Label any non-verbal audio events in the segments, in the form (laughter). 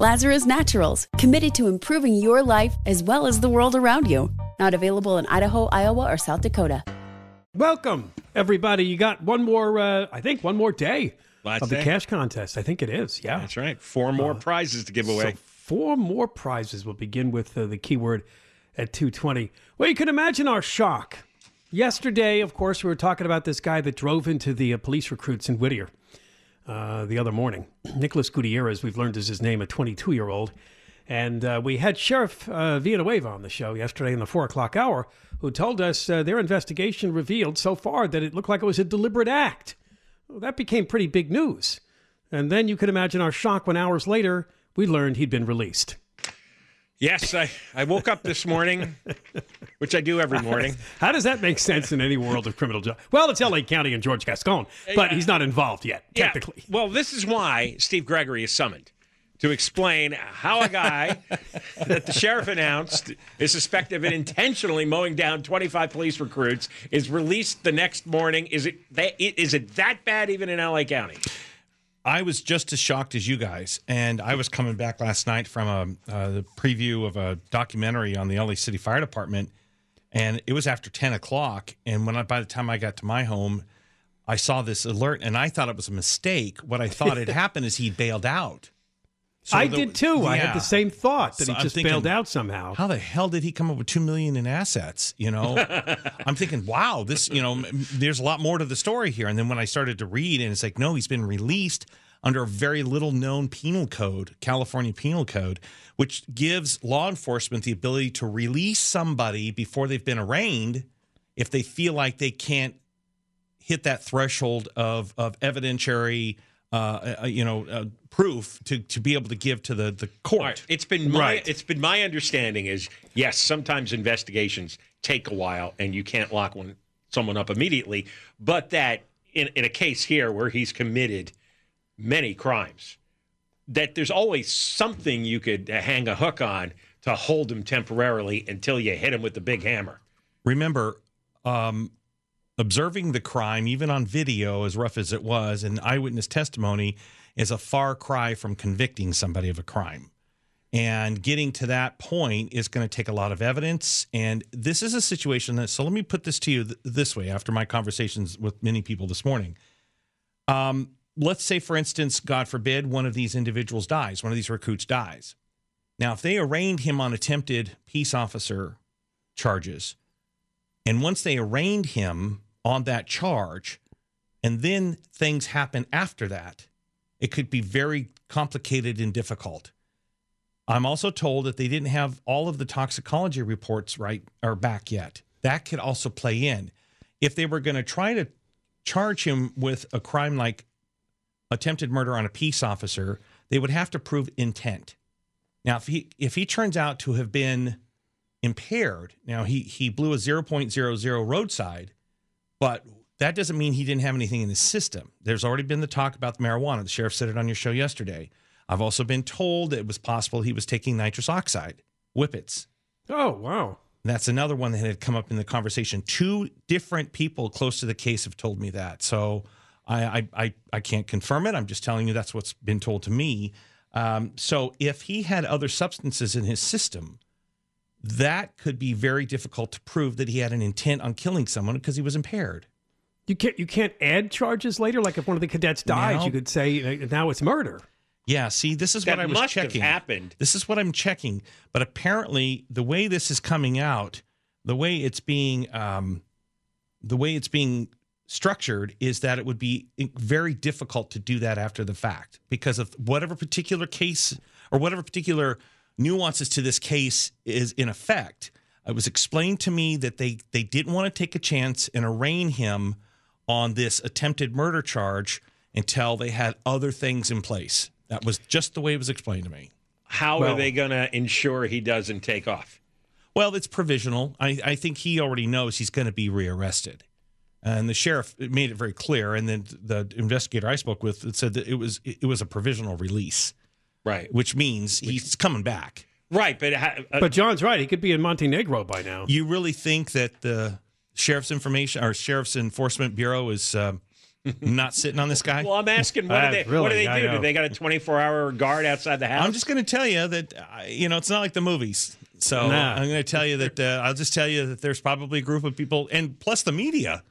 Lazarus Naturals, committed to improving your life as well as the world around you. Not available in Idaho, Iowa, or South Dakota. Welcome, everybody. You got one more, uh, I think, one more day Last of the cash contest. I think it is. Yeah. That's right. Four more prizes to give away. So four more prizes. We'll begin with uh, the keyword at 220. Well, you can imagine our shock. Yesterday, of course, we were talking about this guy that drove into the uh, police recruits in Whittier uh, the other morning. (clears throat) Nicholas Gutierrez, we've learned is his name, a 22 year old. And uh, we had Sheriff uh, Villanueva on the show yesterday in the four o'clock hour, who told us uh, their investigation revealed so far that it looked like it was a deliberate act. Well, that became pretty big news. And then you could imagine our shock when hours later we learned he'd been released. Yes, I, I woke up this morning, which I do every morning. (laughs) How does that make sense in any world of criminal justice? Well, it's LA County and George Gascon, but he's not involved yet, Yeah. technically. Well, this is why Steve Gregory is summoned to explain how a guy (laughs) that the sheriff announced is suspected of intentionally mowing down 25 police recruits is released the next morning. Is it that, is it that bad even in LA County? I was just as shocked as you guys, and I was coming back last night from a uh, the preview of a documentary on the LA City Fire Department, and it was after ten o'clock. And when I, by the time I got to my home, I saw this alert, and I thought it was a mistake. What I thought had (laughs) happened is he bailed out. So I the- did too. I had the same thought that So he just thinking, bailed out somehow. How the hell did he come up with two million in assets? You know, (laughs) I'm thinking, wow, this, you know, there's a lot more to the story here. And then when I started to read, and it's like, no, he's been released under a very little known penal code, California Penal Code, which gives law enforcement the ability to release somebody before they've been arraigned if they feel like they can't hit that threshold of of evidentiary, uh, uh, you know, uh, proof to to be able to give to the the court. Right. It's been my Right. it's been my understanding is yes, sometimes investigations take a while and you can't lock one someone up immediately, but that in, in a case here where he's committed many crimes, that there's always something you could uh, hang a hook on to hold him temporarily until you hit him with the big hammer. remember um, observing the crime, even on video, as rough as it was, and eyewitness testimony is a far cry from convicting somebody of a crime. And getting to that point is going to take a lot of evidence. And this is a situation that, so let me put this to you th- this way after my conversations with many people this morning. Um, let's say, for instance, God forbid, one of these individuals dies, one of these recruits dies. Now, if they arraigned him on attempted peace officer charges, and once they arraigned him on that charge, and then things happen after that, it could be very complicated and difficult. I'm also told that they didn't have all of the toxicology reports right or back yet. That could also play in. If they were going to try to charge him with a crime like attempted murder on a peace officer, they would have to prove intent. Now, if he if he turns out to have been impaired. Now he he blew a 0.00 roadside, but that doesn't mean he didn't have anything in his system. There's already been the talk about the marijuana. The sheriff said it on your show yesterday. I've also been told it was possible he was taking nitrous oxide, whippets. Oh, wow. That's another one that had come up in the conversation. Two different people close to the case have told me that. So I I I, I can't confirm it. I'm just telling you that's what's been told to me. Um, so if he had other substances in his system, that could be very difficult to prove that he had an intent on killing someone because he was impaired. You can't you can't add charges later. Like if one of the cadets dies, Now- you could say now it's murder. Yeah, see, this is That what I was must have checking. happened. This is what I'm checking. But apparently, the way this is coming out, the way it's being, um, the way it's being structured is that it would be very difficult to do that after the fact because of whatever particular case or whatever particular nuances to this case is in effect. It was explained to me that they they didn't want to take a chance and arraign him on this attempted murder charge until they had other things in place. That was just the way it was explained to me. How Well- are they going to ensure he doesn't take off? Well, it's provisional. I, I think he already knows he's going to be rearrested. And the sheriff made it very clear. And then the investigator I spoke with said that it was it was a provisional release, Right. which means he's coming back. Right, but uh, But John's right; he could be in Montenegro by now. You really think that the sheriff's information or sheriff's enforcement bureau is uh, (laughs) not sitting on this guy? well, I'm asking, what Uh, do they what do they I do? know. Do they got a 24 hour guard outside the house? I'm just going to tell you that uh, you know it's not like the movies. So Nah. I'm going to tell you that uh, I'll just tell you that there's probably a group of people, and plus the media.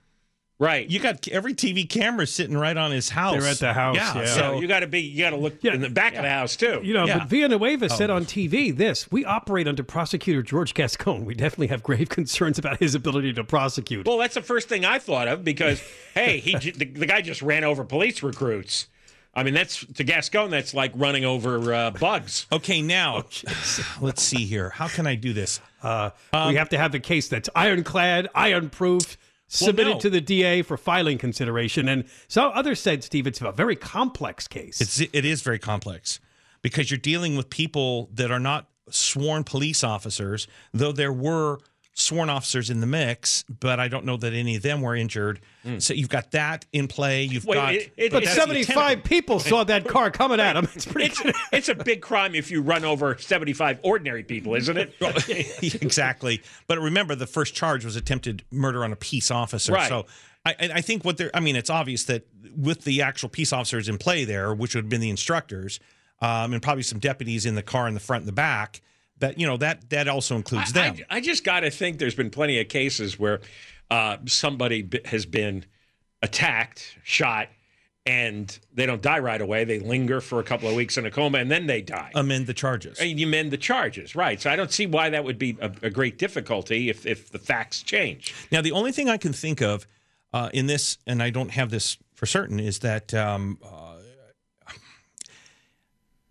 Right. You got every TV camera sitting right on his house. They're at the house, Yeah. yeah. so So you got to be you got to look Yeah. in the back of the house too. You know, Yeah. but Villanueva said on TV this: "We operate under prosecutor George Gascon. We definitely have grave (laughs) concerns about his ability to prosecute." Well, that's the first thing I thought of because (laughs) hey, he the, the guy just ran over police recruits. I mean, that's to Gascon. That's like running over uh, bugs. okay, now (sighs) let's see here. How can I do this? Uh, we have to have the case that's ironclad, iron-proof, submitted no. to the DA for filing consideration. And so others said, Steve, it's a very complex case. It's it is very complex because you're dealing with people that are not sworn police officers, though there were sworn officers in the mix, but I don't know that any of them were injured. So you've got that in play. You've Wait, got it- it- but that's- 75 people saw that car coming at them. It's pretty It's, (laughs) it's a big crime if you run over 75 ordinary people, isn't it? (laughs) exactly. But remember, the first charge was attempted murder on a peace officer. Right. So I, I think what they're, I mean, it's obvious that with the actual peace officers in play there, which would have been the instructors, um, and probably some deputies in the car in the front and the back, that, you know, that, that also includes them. I, I just got to think there's been plenty of cases where uh, somebody b- has been attacked, shot, and they don't die right away. They linger for a couple of weeks in a coma, and then they die. amend the charges. and you amend the charges, right? So I don't see why that would be a, a great difficulty if, if the facts change. Now, the only thing I can think of uh, in this, and I don't have this for certain, is that um, uh,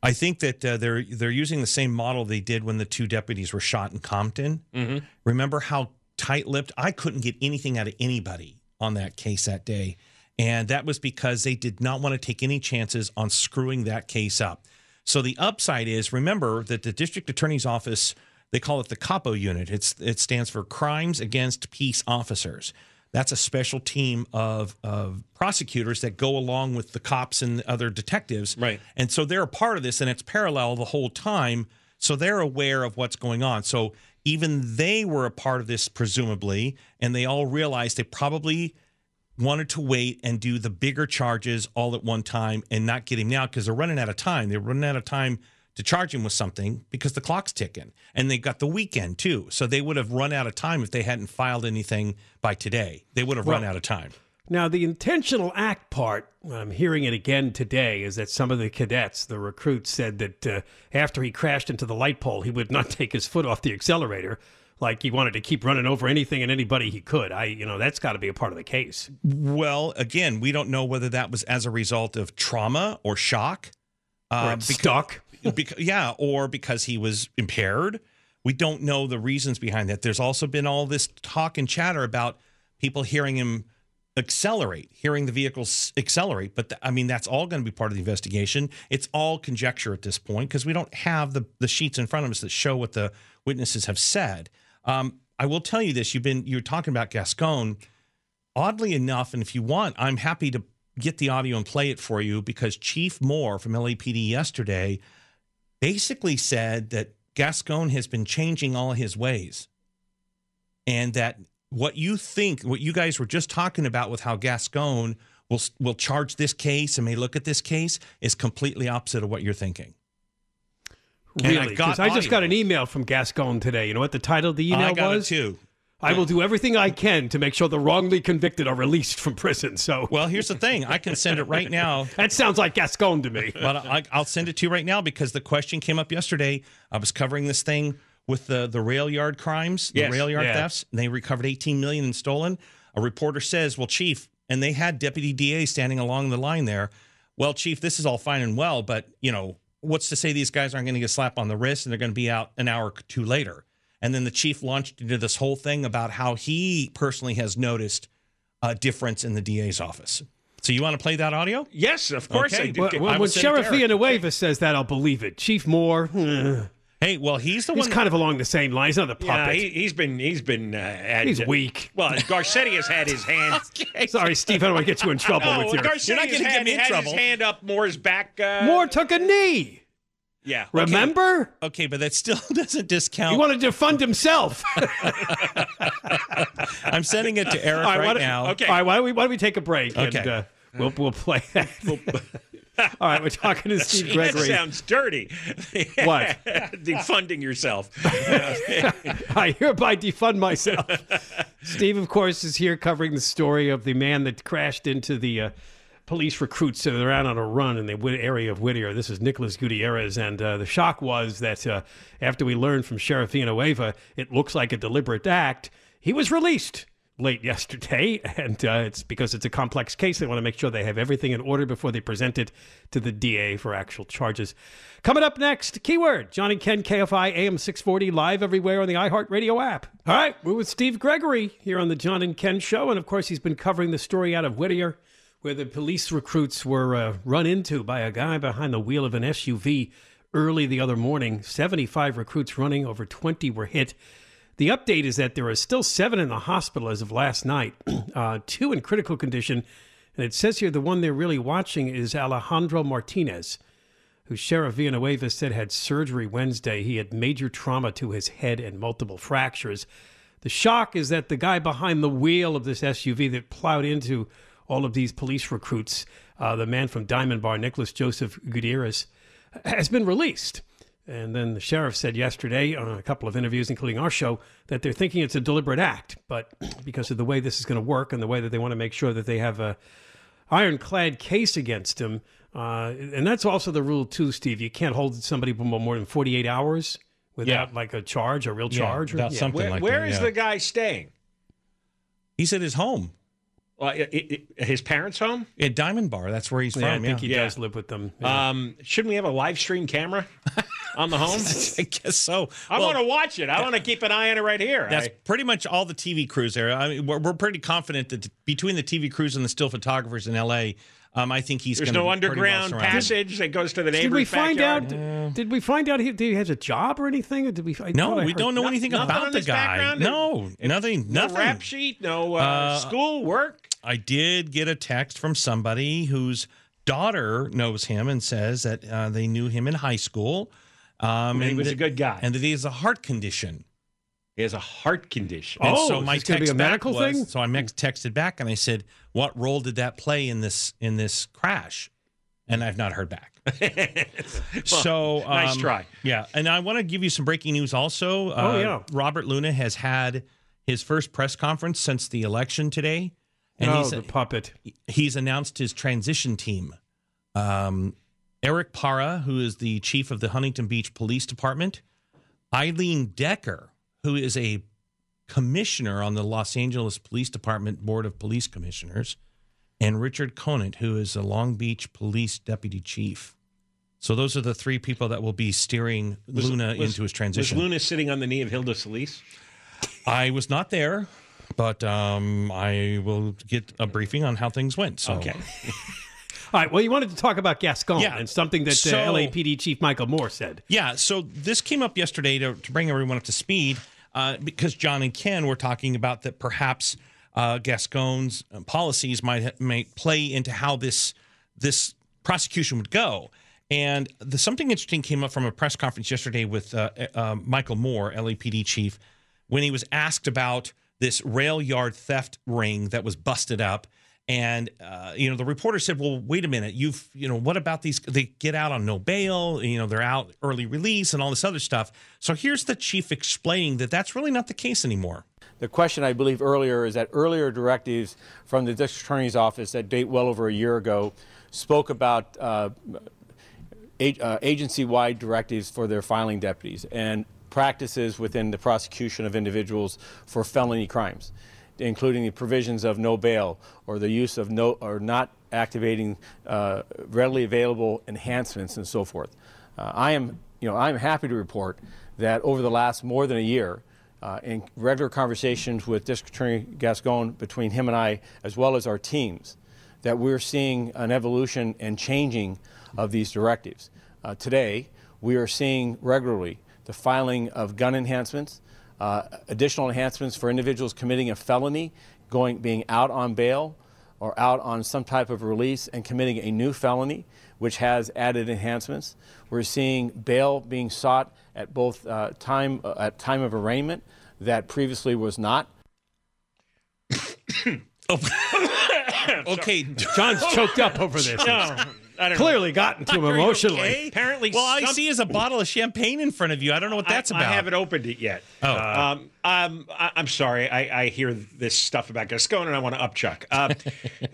I think that uh, they're they're using the same model they did when the two deputies were shot in Compton. Mm-hmm. Remember how tight-lipped? I couldn't get anything out of anybody on that case that day, and that was because they did not want to take any chances on screwing that case up. So the upside is remember that the district attorney's office they call it the CAPO unit. It's it stands for crimes against peace officers. That's a special team of of prosecutors that go along with the cops and other detectives. Right. And so they're a part of this and it's parallel the whole time. So they're aware of what's going on. So even they were a part of this presumably and they all realized they probably wanted to wait and do the bigger charges all at one time and not get him now because they're running out of time. They're running out of time to charge him with something because the clock's ticking. And they got the weekend too. So they would have run out of time if they hadn't filed anything by today. They would have run out of time. Now, the intentional act part, I'm hearing it again today, is that some of the cadets, the recruits, said that uh, after he crashed into the light pole, he would not (laughs) take his foot off the accelerator. Like he wanted to keep running over anything and anybody he could. I, you know, that's got to be a part of the case. Well, again, we don't know whether that was as a result of trauma or shock. Or Uh, it's becau- stuck. (laughs) beca- yeah, or because he was impaired. We don't know the reasons behind that. There's also been all this talk and chatter about people hearing him accelerate, hearing the vehicles accelerate. But th- I mean, that's all going to be part of the investigation. It's all conjecture at this point because we don't have the the sheets in front of us that show what the witnesses have said. Um, I will tell you this: you've been you're talking about Gascon. Oddly enough, and if you want, I'm happy to get the audio and play it for you because Chief Moore from LAPD yesterday basically said that Gascon has been changing all his ways. and that what you think, what you guys were just talking about with how Gascon will will charge this case and may look at this case is completely opposite of what you're thinking. I Really? got Because I, just got an email from Gascon today. You know what the title of the email I got was? it too. I will do everything I can to make sure the wrongly convicted are released from prison. So Well, here's the thing. I can send it right (laughs) now. that sounds like Gascon to me. But I, I'll send it to you right now because the question came up yesterday. I was covering this thing with the the rail yard crimes, the rail yard Yeah. thefts. And they recovered 18 million in stolen. A reporter says, "Well, chief," and they had deputy DA standing along the line there. Well, chief, this is all fine and well, but you know, what's to say these guys aren't going to get slapped on the wrist and they're going to be out an hour or two later? And then the chief launched into this whole thing about how he personally has noticed a difference in the DA's office. So you want to play that audio? Yes, of course Okay. I do. Well, I when would send it to Sheriff Eric. Villanueva says that, I'll believe it. Chief Moore, eh, Hey, well, he's the he's one. that- kind of along the same lines. He's not a yeah, puppet. he, he's been he's been uh, at, He's weak. Well, Garcetti has had his hand. (laughs) Sorry, Steve. I don't want to get you in trouble No, with your. Garcetti You're not has gonna get had, me in had trouble. his hand up Moore's back. Uh, Moore took a knee. Yeah. Remember? Okay, but that still (laughs) doesn't discount. He wanted to fund himself. (laughs) (laughs) I'm sending it to Eric right, right now. okay. All right, why don't we, why don't we take a break? Okay. And, uh, we'll, we'll play that. All right, we're talking to Steve Gregory. That sounds dirty. What? Defunding yourself. I hereby defund myself. Steve, of course, is here covering the story of the man that crashed into the uh, police recruits that are out on a run in the area of Whittier. This is Nicholas Gutierrez, and uh, the shock was that uh, after we learned from Sheriff Villanueva, it looks like a deliberate act. He was released late (laughs) yesterday, and uh, it's because it's a complex case. They want to make sure they have everything in order before they present it to the DA for actual charges. Coming up next, keyword John and Ken KFI AM 640 live everywhere on the iHeartRadio app. All right, we're with Steve Gregory here on the John and Ken show, and of course he's been covering the story out of Whittier. Where the police recruits were uh, run into by a guy behind the wheel of an SUV early the other morning. 75 recruits running, over 20 were hit. The update is that there are still seven in the hospital as of last night, (clears throat) uh, two in critical condition. And it says here the one they're really watching is Alejandro Martinez, who Sheriff Villanueva said had surgery Wednesday. He had major trauma to his head and multiple fractures. The shock is that the guy behind the wheel of this SUV that plowed into all of these police recruits, uh, the man from Diamond Bar, Nicholas Joseph Gutierrez, (clears throat) has been released. And then the sheriff said yesterday on a couple of interviews, including our show, that they're thinking it's a deliberate act. But (clears throat) because of the way this is going to work and the way that they want to make sure that they have a ironclad case against him, uh, and that's also the rule too, Steve. You can't hold somebody for more than forty-eight hours without Yeah. like a charge, a real charge. or- yeah. something Where, like where that. is yeah. the guy staying? He's at his home Uh, i i his parents' home? at Diamond Bar. That's where he's Yeah, I from. think he Yeah. does live with them. Yeah. Um, shouldn't we have a live stream camera on the home? (laughs) I guess so. I Well, want to watch it. I want to keep an eye on it right here. That's I- pretty much all the TV crews there. I mean, we're, we're pretty confident that between the TV crews and the still photographers in LA, um, I think he's there's no be pretty well underground passage that goes to the neighbor's did we find backyard? out? Did we find out he, he has a job or anything? Or did we? I No, we heard- don't know No- anything nothing about the guy. background? No, nothing, No nothing. rap sheet, no uh, Uh, school work. I did get a text from somebody whose daughter knows him and says that uh, they knew him in high school. Um, And he and was a good guy. and that he has a heart condition. He has a heart condition. And Oh, so is my this gonna be text a back medical was- thing? So I mex- texted back and I said, "What role did that play in this in this crash?" And I've not heard back. (laughs) so nice um, try. Yeah, and I want to give you some breaking news. Also, uh, Oh, yeah. Robert Luna has had his first press conference since the election today, and oh, he's the puppet. he's announced his transition team. Um, Eric Parra, who is the chief of the Huntington Beach Police Department, Eileen Decker, who is a commissioner on the Los Angeles Police Department Board of Police Commissioners, and Richard Conant, who is a Long Beach Police Deputy Chief. So those are the three people that will be steering Luna Was- into his transition. Was Luna sitting on the knee of Hilda Solis? I was not there, but um, I will get a briefing on how things went. So. Okay. (laughs) All right. Well, you wanted to talk about Gascon Yeah. and something that So- uh, LAPD Chief Michel Moore said. Yeah, so this came up yesterday to, to bring everyone up to speed uh, because John and Ken were talking about that perhaps uh, Gascon's uh, policies might play into how this this prosecution would go. And the, something interesting came up from a press conference yesterday with uh, uh, Michel Moore, LAPD chief, when he was asked about this rail yard theft ring that was busted up. And uh, you know, the reporter said, "Well, wait a minute. You've you know, what about these? They get out on no bail. You know, they're out early release and all this other stuff." So here's the chief explaining that that's really not the case anymore. The question, I believe, earlier is that earlier directives from the district attorney's office that date well over a year ago spoke about uh, uh, agency-wide directives for their filing deputies and practices within the prosecution of individuals for felony crimes, including the provisions of no bail or the use of no or not activating uh, readily available enhancements and so forth. Uh, I am, you know, I'm happy to report that over the last more than a year, uh, in regular conversations with District Attorney Gascon between him and I, as well as our teams, that we're seeing an evolution and changing of these directives. Uh, today, we are seeing regularly the filing of gun enhancements, uh, additional enhancements for individuals committing a felony, going being out on bail or out on some type of release and committing a new felony, which has added enhancements. We're seeing bail being sought at both uh, time uh, at time of arraignment that previously was not. (coughs) (coughs) okay, John's choked up over this. No, I don't Clearly gotten to him emotionally. Okay? Apparently well, I some- see is a bottle of champagne in front of you. I don't know what that's I, about. I haven't opened it yet. Oh. um, um, I, I'm sorry. I, I hear this stuff about Gascon, and I want to upchuck. Uh,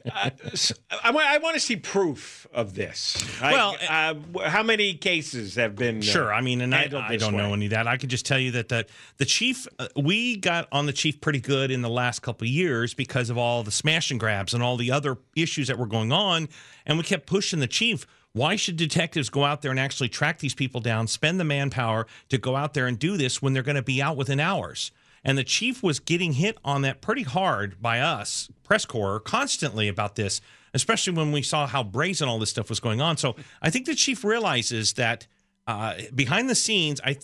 (laughs) uh, s- I, want, I want to see proof of this. I- Well, uh, how many cases have been? uh, Sure. I mean, and I, handled I don't know any of that. I can just tell you that the the chief, uh, we got on the chief pretty good in the last couple of years because of all the smash and grabs and all the other issues that were going on, and we kept pushing the chief. Why should detectives go out there and actually track these people down, spend the manpower to go out there and do this when they're going to be out within hours? And the chief was getting hit on that pretty hard by us, press corps, constantly about this, especially when we saw how brazen all this stuff was going on. So I think the chief realizes that uh, behind the scenes, I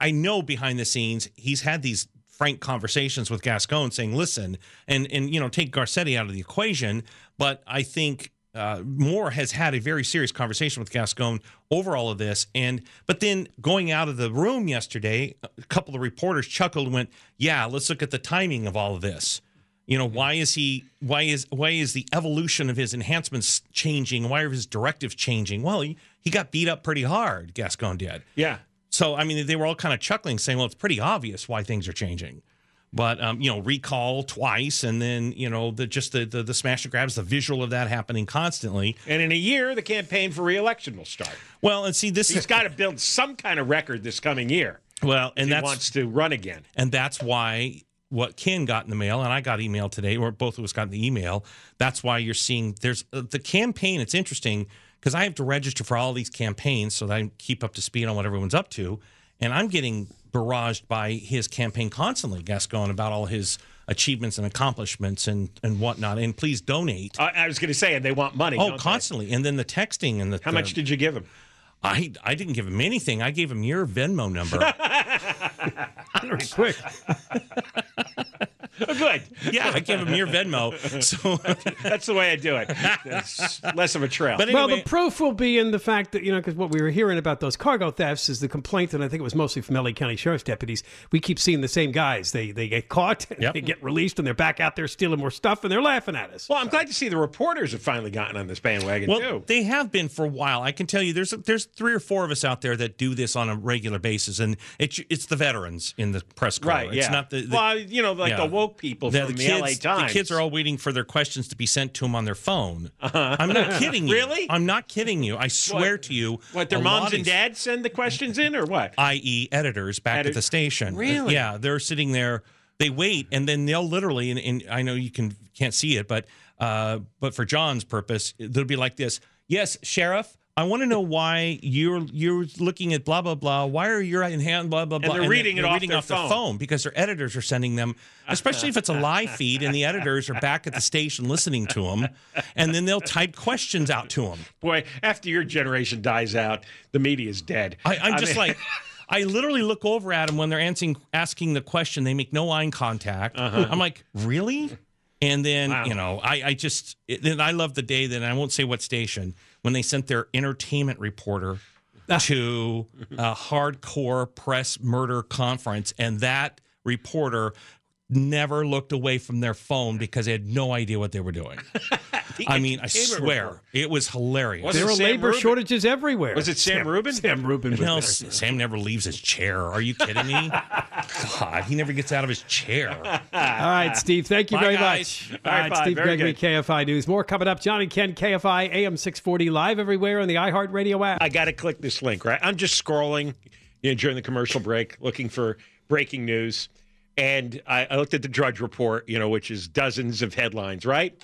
I know behind the scenes he's had these frank conversations with Gascon, saying, "Listen," and and you know take Garcetti out of the equation, but I think. Uh, Moore has had a very serious conversation with Gascon over all of this, and but then going out of the room yesterday, a couple of reporters chuckled and went, "Yeah, let's look at the timing of all of this." You know, why is he? Why is why is the evolution of his enhancements changing? Why are his directives changing? Well, he, he got beat up pretty hard. Gascon did. Yeah. So I mean, they were all kind of chuckling, saying, "Well, it's pretty obvious why things are changing." But um, you know, recall twice, and then you know, the just the, the the smash and grabs, the visual of that happening constantly. And in a year, the campaign for reelection will start. Well, and see, this He's is got to build some kind of record this coming year. well, and he that's wants to run again. and that's why what Ken got in the mail, and I got email today, or both of us got the email. That's why you're seeing there's uh, the campaign. It's interesting because I have to register for all these campaigns so that I keep up to speed on what everyone's up to, and I'm getting barraged by his campaign constantly, Gascon, about all his achievements and accomplishments and and whatnot. And please donate. I, I was going to say, and they want money. Oh, don't they? constantly, and then the texting and the How much did you give him? I I didn't give him anything. I gave him your Venmo number. (laughs) Very quick. (laughs) Oh, (laughs) good. yeah, I gave him your Venmo. So, (laughs) That's the way I do it. It's less of a trail. but anyway, Well, the proof will be in the fact that, you know, because what we were hearing about those cargo thefts is the complaint, and I think it was mostly from LA County Sheriff's deputies. We keep seeing the same guys. They they get caught, (laughs) Yep. they get released, and they're back out there stealing more stuff, and they're laughing at us. well, I'm glad to see the reporters have finally gotten on this bandwagon Well, too. they have been for a while. I can tell you, there's there's three or four of us out there that do this on a regular basis, and it's it's the veterans in the press corps. Right. It's yeah. not the, the well, you know, like yeah. the woke people the, from the the, kids, LA Times. The kids are all waiting for their questions to be sent to them on their phone. I'm not kidding you. Really? I'm not kidding you. I swear to you. What their moms and dads send the questions in, or what? i.e., editors back Edit- at the station. Really? Yeah, they're sitting there. They wait, and then they'll literally, and, and I know you can can't see it, but uh, but for John's purpose, they'll be like this. Yes, sheriff. I want to know why you're you're looking at blah blah blah. Why are you in hand blah blah blah? And they're reading it they're off reading their off phone. phone because their editors are sending them, especially if it's a live (laughs) feed and the editors are back at the station listening to them, and then they'll type questions out to them. Boy, after your generation dies out, the media is dead. I, I'm just mean- like, I literally look over at them when they're answering, asking the question. They make no eye contact. Uh-huh. I'm like, really? And then Wow. you know, I, I just it- then I love the day that I won't say what station when they sent their entertainment reporter ah. to a hardcore press murder conference, and that reporter never looked away from their phone because they had no idea what they were doing. (laughs) I mean, I swear report. it was hilarious. Was There it are labor Rubin? shortages everywhere. Was it Sam Rubin? Sam Rubin. No, there. Sam never leaves his chair. Are you kidding me? (laughs) God, he never gets out of his chair. All right, Steve. Thank you Bye, very guys. much. All right, bye. Steve Very Gregory, good. KFI News. More coming up. John and Ken, KFI AM 640 live everywhere on the iHeartRadio app. I got to click this link, right? I'm just scrolling you know, during the commercial break looking for breaking news. And I, I looked at the Drudge Report, you know, which is dozens of headlines, right?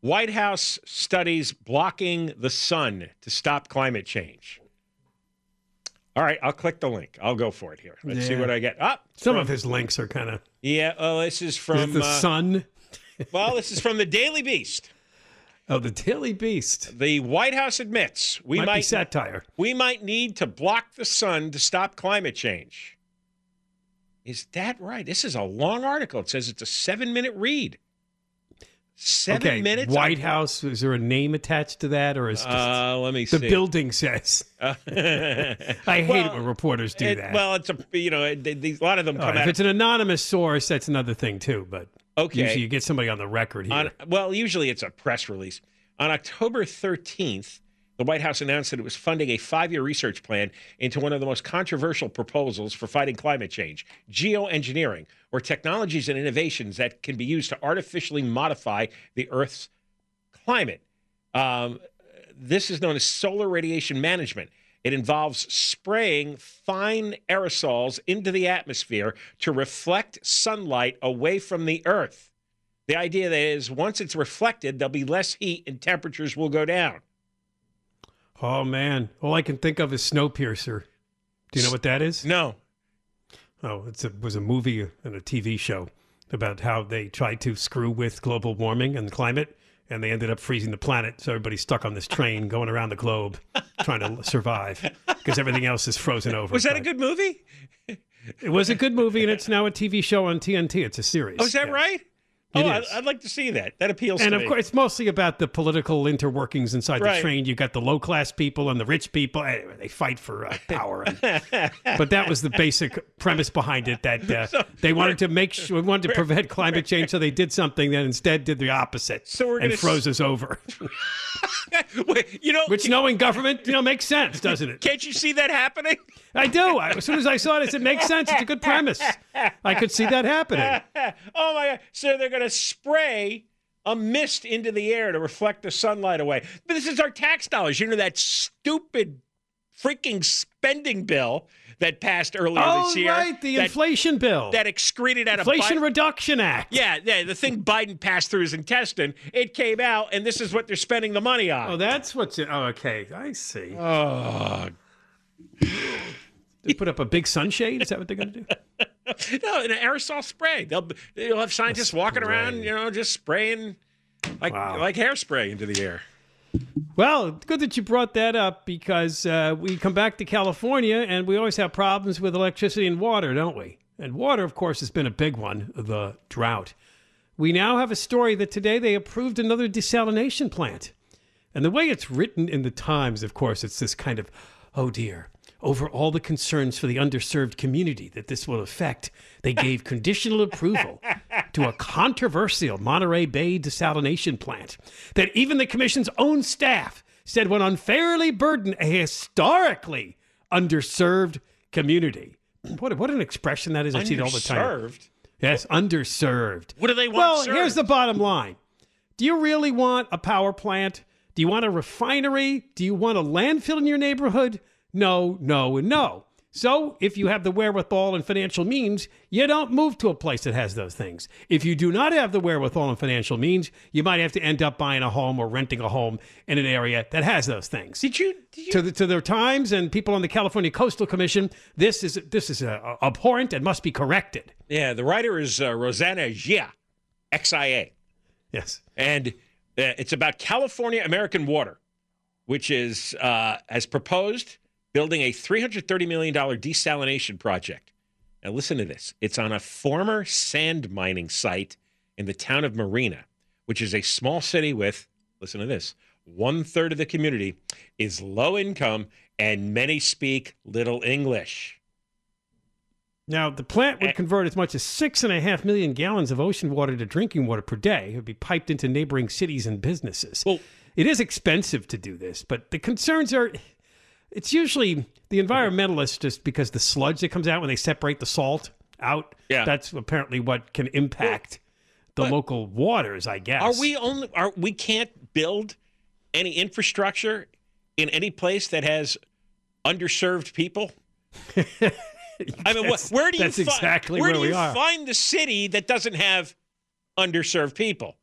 White House studies blocking the sun to stop climate change. All right, I'll click the link. I'll go for it here. Let's see what I get. Up. Some of his links are kind of Yeah, well, this is from the uh, sun. well, this is from the (laughs) Daily Beast. Oh, the Daily Beast. The White House admits we Might, might be satire. we might need to block the sun to stop climate change. Is that right? This is a long article. It says it's a seven minute read. Seven okay, minutes. White House. Is there a name attached to that, or is just Uh, let me the see. building says? Uh, (laughs) I hate it when reporters do it- that. Well, it's a you know it, a lot of them All come right, if it's an anonymous source, that's another thing too. But Okay. usually you get somebody on the record here. on well, usually it's a press release. On October 13th, the White House announced that it was funding a five-year research plan into one of the most controversial proposals for fighting climate change: geoengineering, or technologies and innovations that can be used to artificially modify the Earth's climate. Um, this is known as solar radiation management. It involves spraying fine aerosols into the atmosphere to reflect sunlight away from the Earth. The idea is once it's reflected, there'll be less heat and temperatures will go down. Oh man, all I can think of is Snowpiercer. Do you know what that is? No. Oh, a, it was a movie and a TV show about how they tried to screw with global warming and climate, and they ended up freezing the planet. So everybody's stuck on this train going around the globe trying to survive because everything else is frozen over. Was that a good movie? It was a good movie, and it's now a TV show on TNT. It's a series. Oh, is that Yeah. right? It oh, I'd. I'd like to see that. That appeals And of me. course, it's mostly about the political interworkings inside Right. the train. You got the low class people and the rich people. Anyway, they fight for uh, power. And, (laughs) but that was the basic premise behind it. That uh, they wanted to make sure, wanted to prevent (laughs) climate change, so they did something that instead did the opposite. So we're and froze us over. (laughs) Wait, you know, Which, knowing government, you know, makes sense, doesn't it? can't you see that happening? I do. I, as soon as I saw it, I said, "Makes sense. It's a good premise." I could see that happening. oh my god! So they're going to spray a mist into the air to reflect the sunlight away. But this is our tax dollars. You know that stupid freaking spending bill that passed earlier Oh, this year. right, the that, inflation bill, that excreted out Inflation of inflation Reduction Act. Yeah, yeah, the thing Biden passed through his intestine. It came out, and this is what they're spending the money on. Oh, that's what's it. Oh, okay. I see. Oh, They put up a big sunshade. Is that what they're going to do? (laughs) (laughs) no, an aerosol spray. They'll they'll have scientists walking around, you know, just spraying like Wow. like hairspray into the air. Well, good that you brought that up because uh, we come back to California and we always have problems with electricity and water, don't we? And water, of course, has been a big one, the drought. We now have a story that today they approved another desalination plant. And the way it's written in the Times, of course, it's this kind of, oh dear, over all the concerns for the underserved community that this will affect, they gave (laughs) conditional approval to a controversial Monterey Bay desalination plant that even the commission's own staff said would unfairly burden a historically underserved community. What, what an expression that is. I see it all the time. Underserved? Yes, underserved. What do they want Well, served? here's the bottom line. Do you really want a power plant? Do you want a refinery? Do you want a landfill in your neighborhood? No, no, and no. So, if you have the wherewithal and financial means, you don't move to a place that has those things. If you do not have the wherewithal and financial means, you might have to end up buying a home or renting a home in an area that has those things Did you? Did you to the, to their times and people on the California Coastal Commission, this is this is uh, abhorrent and must be corrected. yeah, the writer is uh, Rosanna Gia, XIA, Yes. and uh, it's about California American Water, which is uh, has proposed building a $330 million desalination project. Now, listen to this. It's on a former sand mining site in the town of Marina, which is a small city with, listen to this, one third of the community is low income and many speak little English. Now, the plant would Eh. convert as much as six and a half million gallons of ocean water to drinking water per day. It would be piped into neighboring cities and businesses. Well- it is expensive to do this, but the concerns are it's usually the environmentalists just because the sludge that comes out when they separate the salt out. Yeah. That's apparently what can impact the local waters, I guess. Are we only are we can't build any infrastructure in any place that has underserved people? (laughs) I mean, where do you that's fi- exactly where where do we you are. find the city that doesn't have underserved people?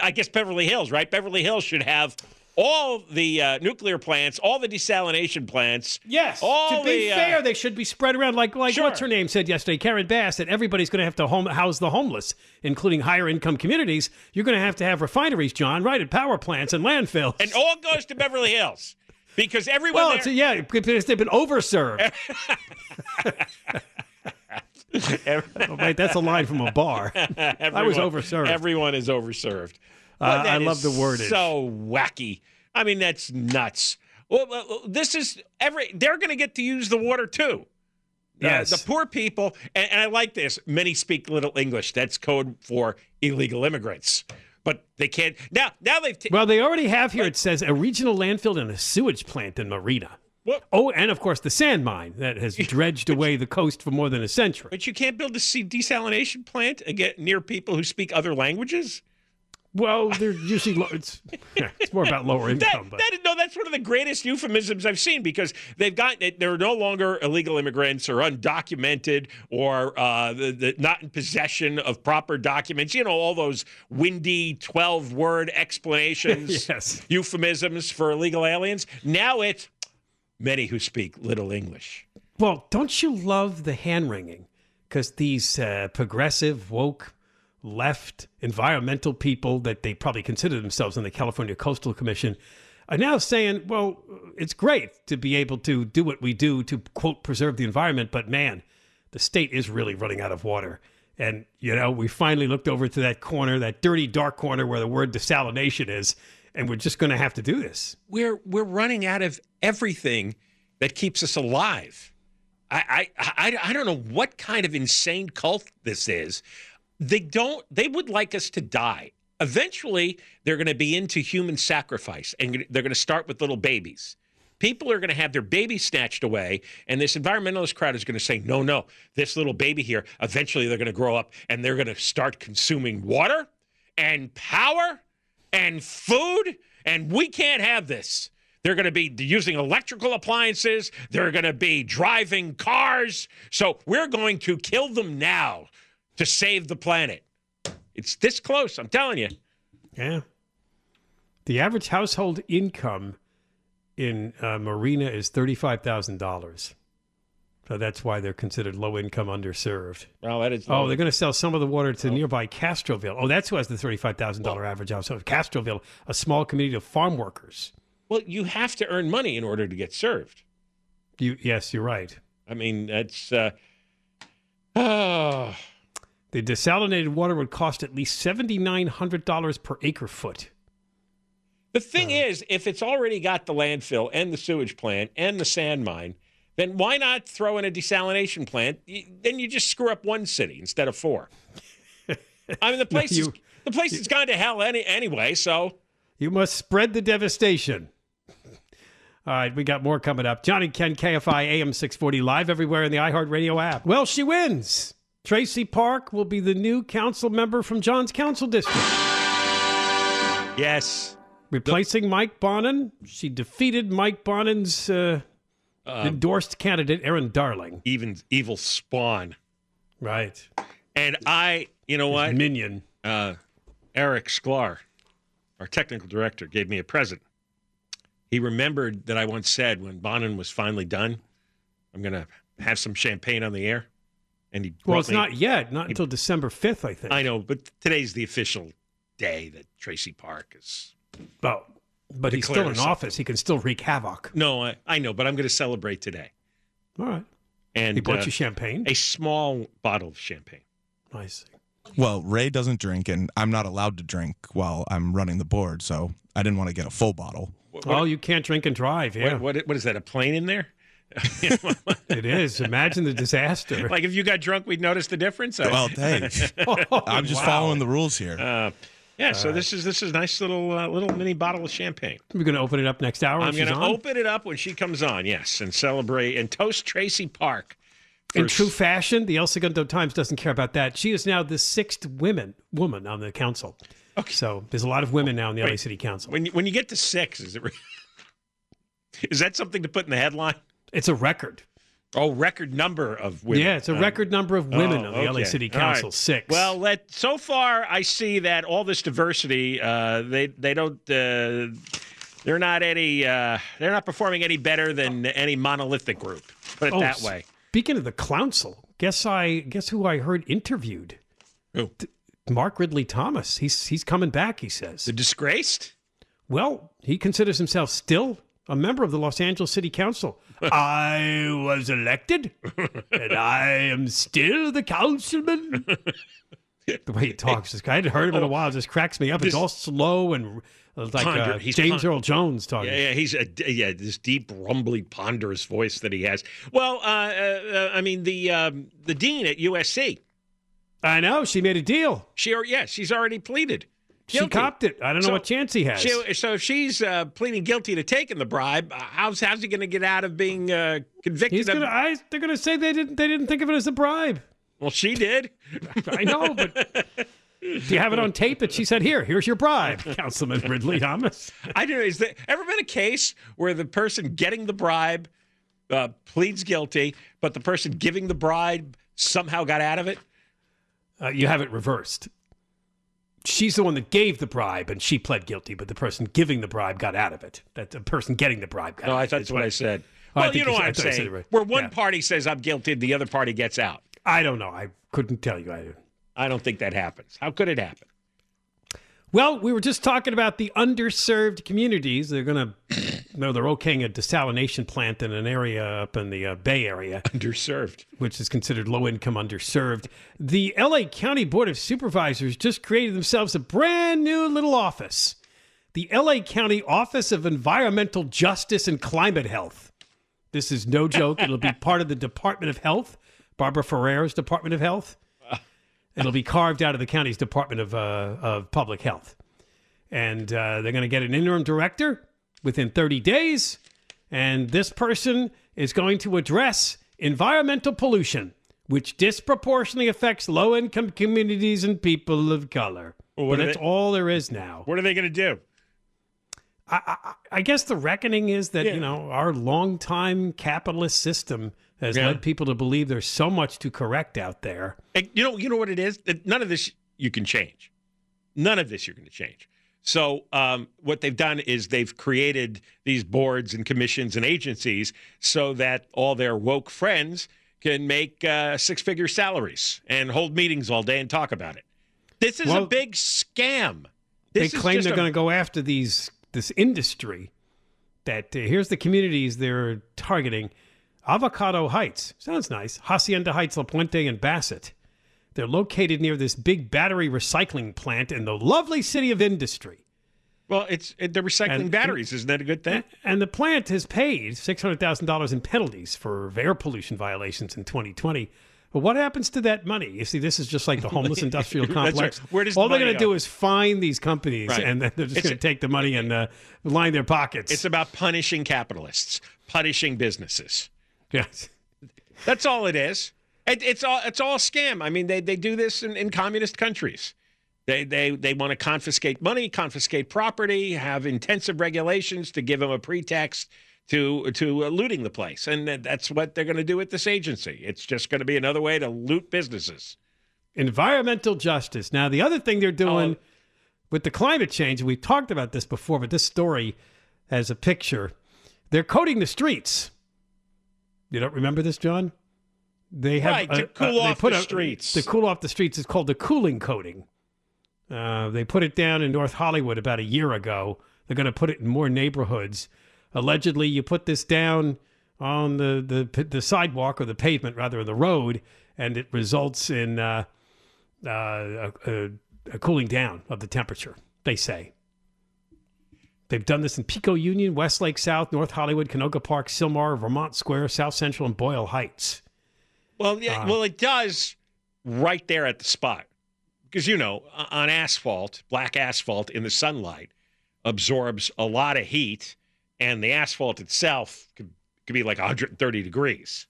I guess Beverly Hills, right? Beverly Hills should have all the uh, nuclear plants, all the desalination plants. Yes. all to be the, uh, fair, they should be spread around like like Sure. what's her name said yesterday, Karen Bass, that everybody's going to have to home, house the homeless, including higher income communities. You're going to have to have refineries, John, right, at power plants and landfills. and all goes to Beverly Hills because everyone well, there, it's, yeah, because they've been overserved. (laughs) oh, wait, that's a line from a bar. (laughs) Everyone, was overserved. Everyone is overserved. Uh, I love the word. So wacky. I mean, that's nuts. Well, well, well, this is every. They're going to get to use the water too. Uh, Yes. the poor people, and, and I like this. Many speak little English. That's code for illegal immigrants. But they can't now. Now they've. ta- Well, they already have here. It says a regional landfill and a sewage plant in Marina. What? Oh, and of course the sand mine that has (laughs) dredged away the coast for more than a century. But you can't build a sea- desalination plant get near people who speak other languages. Well, they're usually lo- it's it's more about lower That, income, but that, no, that's one of the greatest euphemisms I've seen because they've got they're no longer illegal immigrants or undocumented or uh, the, the, not in possession of proper documents. You know all those windy twelve word (laughs) explanations, Yes. euphemisms for illegal aliens. Now it's many who speak little English. Well, don't you love the hand wringing? Because these uh, progressive, woke, left, environmental people that they probably consider themselves in the California Coastal Commission are now saying, well, it's great to be able to do what we do to, quote, preserve the environment, but man, the state is really running out of water. And, you know, we finally looked over to that corner, that dirty, dark corner where the word desalination is, and we're just going to have to do this. we're we're running out of everything that keeps us alive. I, I I I don't know what kind of insane cult this is. They don't. They would like us to die. Eventually, they're going to be into human sacrifice, and they're going to start with little babies. People are going to have their babies snatched away, and this environmentalist crowd is going to say, "No, no, this little baby here. Eventually, they're going to grow up, and they're going to start consuming water and power and food, and we can't have this. They're going to be using electrical appliances. They're going to be driving cars. So we're going to kill them now to save the planet. It's this close, I'm telling you. Yeah. The average household income in uh, Marina is $35,000. So that's why they're considered low income, underserved. Well, that is. Oh, they're going to sell some of the water to nearby Castroville. Oh, that's who has the $35,000 average household. Castroville, a small community of farm workers. well, you have to earn money in order to get served. You, yes, you're right. I mean, that's. Uh, (sighs) oh, The desalinated water would cost at least $7,900 per acre foot. The thing uh. is, if it's already got the landfill and the sewage plant and the sand mine, then why not throw in a desalination plant? Then you just screw up one city instead of four. I mean, the (laughs) place is you- the place has gone to hell any, anyway. So You must spread the devastation. All right, we got more coming up. John and Ken, KFI AM 640, live everywhere in the iHeartRadio app. Well, she wins. Traci Park will be the new council member from John's Council District. yes, Replacing Mike Bonin, she defeated Mike Bonin's uh, endorsed candidate, Erin Darling. even evil spawn. Right. And I, you know what? Minion. uh, Eric Sklar, our technical director, gave me a present. He remembered that I once said when Bonin was finally done, I'm going to have some champagne on the air. And he Well, it's me- not yet, not until December 5th, I think. I know, but today's the official day that Traci Park is. Well, but he's still in something. office. He can still wreak havoc. No, I, I know, but I'm going to celebrate today. All right. And He bought uh, you champagne? a small bottle of champagne. I see. Well, Ray doesn't drink, and I'm not allowed to drink while I'm running the board, so I didn't want to get a full bottle. What, Oh, you can't drink and drive. Yeah. what, what, what is that? A plane in there? It is. Imagine the disaster. (laughs) like if you got drunk, we'd notice the difference. Well, (laughs) hey, I'm just Wow. following the rules here. Uh, yeah. So this is this is a nice little uh, little mini bottle of champagne. We're going to open it up next hour. I'm going to on. open it up when she comes on. Yes, and celebrate and toast Traci Park. In true fashion, the El Segundo Times doesn't care about that. She is now the sixth women woman on the council. Okay. So there's a lot of women now in the LA City Council. when you, when you get to six, is it? re- (laughs) Is that something to put in the headline? It's a record. Oh, record number of women. Yeah, it's a Uh, record number of women Oh, on the LA. City All right. Council. Six. Well, let so far I see that all this diversity, uh, they they don't. Uh, they're not any. Uh, they're not performing any better than any monolithic group. Put it Oh, that way. Speaking of the council, guess I guess who I heard interviewed? Who? Mark Ridley Thomas. He's he's coming back. He says. The disgraced. Well, he considers himself still a member of the Los Angeles City Council. I was elected, and I am still the councilman. (laughs) the way he talks, this guy I hadn't heard him in a while. It just cracks me up. This- it's all slow and uh, like Ponder- uh, he's James Earl Jones talking. Yeah, yeah, he's a yeah, this deep, rumbly, ponderous voice that he has. Well, uh, uh, I mean the um, the dean at USC. I know she made a deal. She, yeah, she's already pleaded. She copped it. I don't know what chance he has. She, so if she's uh, pleading guilty to taking the bribe, uh, how's how's he going to get out of being uh, convicted? Of, gonna. I, they're gonna say they didn't. They didn't think of it as a bribe. well, she did. (laughs) I know, but do you have it on tape that she said, "Here, here's your bribe, (laughs) Councilman Ridley Thomas"? (laughs) I don't know. Is there ever been a case where the person getting the bribe uh, pleads guilty, but the person giving the bribe somehow got out of it? Uh, you have it reversed. She's the one that gave the bribe, and she pled guilty, but the person giving the bribe got out of it. That the person getting the bribe got. No, out I of it, thought that's what I said. I Well, think you know what I I'm thought you said saying. right. Where one Yeah. party says I'm guilty, the other party gets out. I don't know. I couldn't tell you. I, I don't think that happens. How could it happen? well, we were just talking about the underserved communities. They're going to, no, they're okaying a desalination plant in an area up in the uh, Bay Area. (laughs) Underserved. which is considered low income underserved. The LA County Board of Supervisors just created themselves a brand new little office the LA County Office of Environmental Justice and Climate Health. This is no joke. It'll be part of the Department of Health, Barbara Ferrer's Department of Health. It'll be carved out of the county's Department of, uh, of Public Health. And uh, they're going to get an interim director within 30 days. And this person is going to address environmental pollution, which disproportionately affects low income communities and people of color. Well, but that's they- all there is now. What are they going to do? I, I, I guess the reckoning is that, Yeah. you know, our long-time capitalist system has Yeah. led people to believe there's so much to correct out there. And You know, you know what it is. None of this you can change. None of this you're going to change. So um, what they've done is they've created these boards and commissions and agencies so that all their woke friends can make uh, six-figure salaries and hold meetings all day and talk about it. This is Well, a big scam. they This is claim they're a- going to go after these this industry that uh, here's the communities they're targeting avocado heights sounds nice hacienda heights la puente and bassett they're located near this big battery recycling plant in the lovely city of industry Well, it's it, they're recycling And- batteries. Isn't that a good thing? and the plant has paid $600000 in penalties for air pollution violations in 2020 but what happens to that money? You see, this is just like the (laughs) homeless industrial That's right. complex. Where does All the they're going to do is fine these companies, Right. and then they're just going to take the money and uh, line their pockets. It's about punishing capitalists, punishing businesses. Yes. That's all it is. It, it's all it's all a scam. I mean, they, they do this in, in communist countries. They they they want to confiscate money, confiscate property, have intensive regulations to give them a pretext to to uh, looting the place, and that's what they're going to do with this agency. It's just going to be another way to loot businesses. Environmental justice. Now, the other thing they're doing Oh. with the climate change, we've talked about this before, but this story has a picture. They're coating the streets. You don't remember this, John? They have Right, to cool a- off the a- streets. To cool off the streets is called the cooling coating. Uh, they put it down in North Hollywood about a year ago. They're going to put it in more neighborhoods. Allegedly, you put this down on the, the the sidewalk or the pavement, rather, the road, and it results in uh, uh, a, a, a cooling down of the temperature. They say. They've done this in Pico Union, Westlake South, North Hollywood, Canoga Park, Sylmar, Vermont Square, South Central, and Boyle Heights. Well, yeah, Uh, well, it does right there at the spot because you know on asphalt, black asphalt in the sunlight absorbs a lot of heat, and the asphalt itself could, could be like 130 degrees.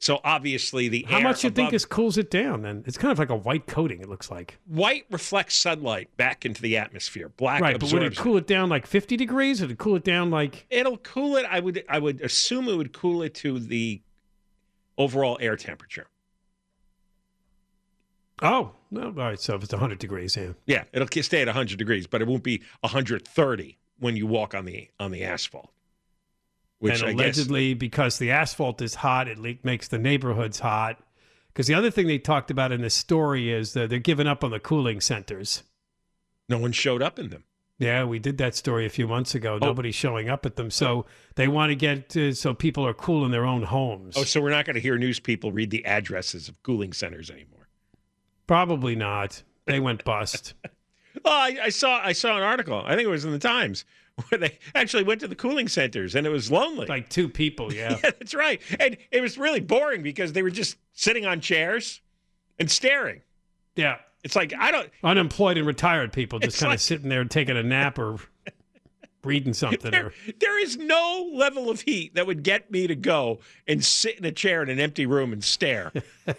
So obviously, the How much you think above- this cools it down? Then it's kind of like a white coating. It looks like. white reflects sunlight back into the atmosphere. Black right, but would it cool it down like 50 degrees? Would it cool it down like? It'll cool it. I would. I would assume it would cool it to the overall air temperature. Oh, no, all right. So if it's 100 degrees, yeah. Yeah, it'll stay at 100 degrees, but it won't be 130 when you walk on the on the asphalt. Which and I guess allegedly, because the asphalt is hot, it makes the neighborhoods hot. Because the other thing they talked about in this story is that they're giving up on the cooling centers. no one showed up in them. Yeah, we did that story a few months ago. Oh. Nobody's showing up at them, so they want to get uh, so people are cool in their own homes. Oh, so we're not going to hear news people read the addresses of cooling centers anymore. Probably not. They went bust. (laughs) Oh, I, I saw I saw an article. I think it was in the Times (laughs) where they actually went to the cooling centers and it was lonely. like two people, yeah. (laughs) yeah, that's right. And it was really boring because they were just sitting on chairs and staring. Yeah. It's like I don't. Unemployed and retired people just kind of like- sitting there taking a nap or (laughs) reading something. There, Or, there is no level of heat that would get me to go and sit in a chair in an empty room and stare. (laughs)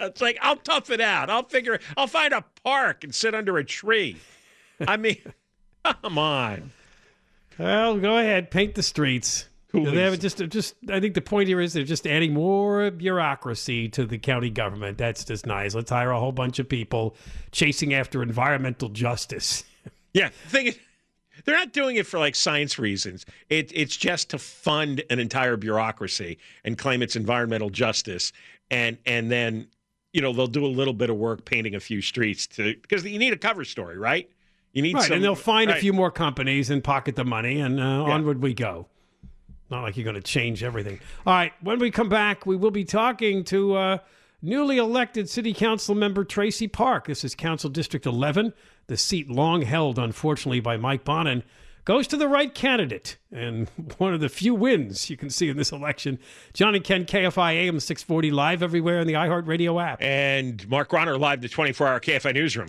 it's like I'll tough it out. I'll figure. I'll find a park and sit under a tree. I mean, (laughs) come on. well, go ahead, paint the streets. They have just, just. I think the point here is they're just adding more bureaucracy to the county government. That's just nice. Let's hire a whole bunch of people chasing after environmental justice. (laughs) Yeah, the thing is, they're not doing it for like science reasons. It, it's just to fund an entire bureaucracy and claim it's environmental justice, and and then you know they'll do a little bit of work painting a few streets to because you need a cover story, right? You need Right, some, and they'll find a few more companies and pocket the money, and uh, Yeah. onward we go. Not like you're going to change everything. All right, when we come back, we will be talking to uh, newly elected City Council member Traci Park. This is Council District 11, the seat long held, unfortunately, by Mike Bonin. Goes to the right candidate, and (laughs) one of the few wins you can see in this election. John and Ken, KFI AM 640, live everywhere in the iHeartRadio app. And Mark Ronner live the 24 hour KFI newsroom.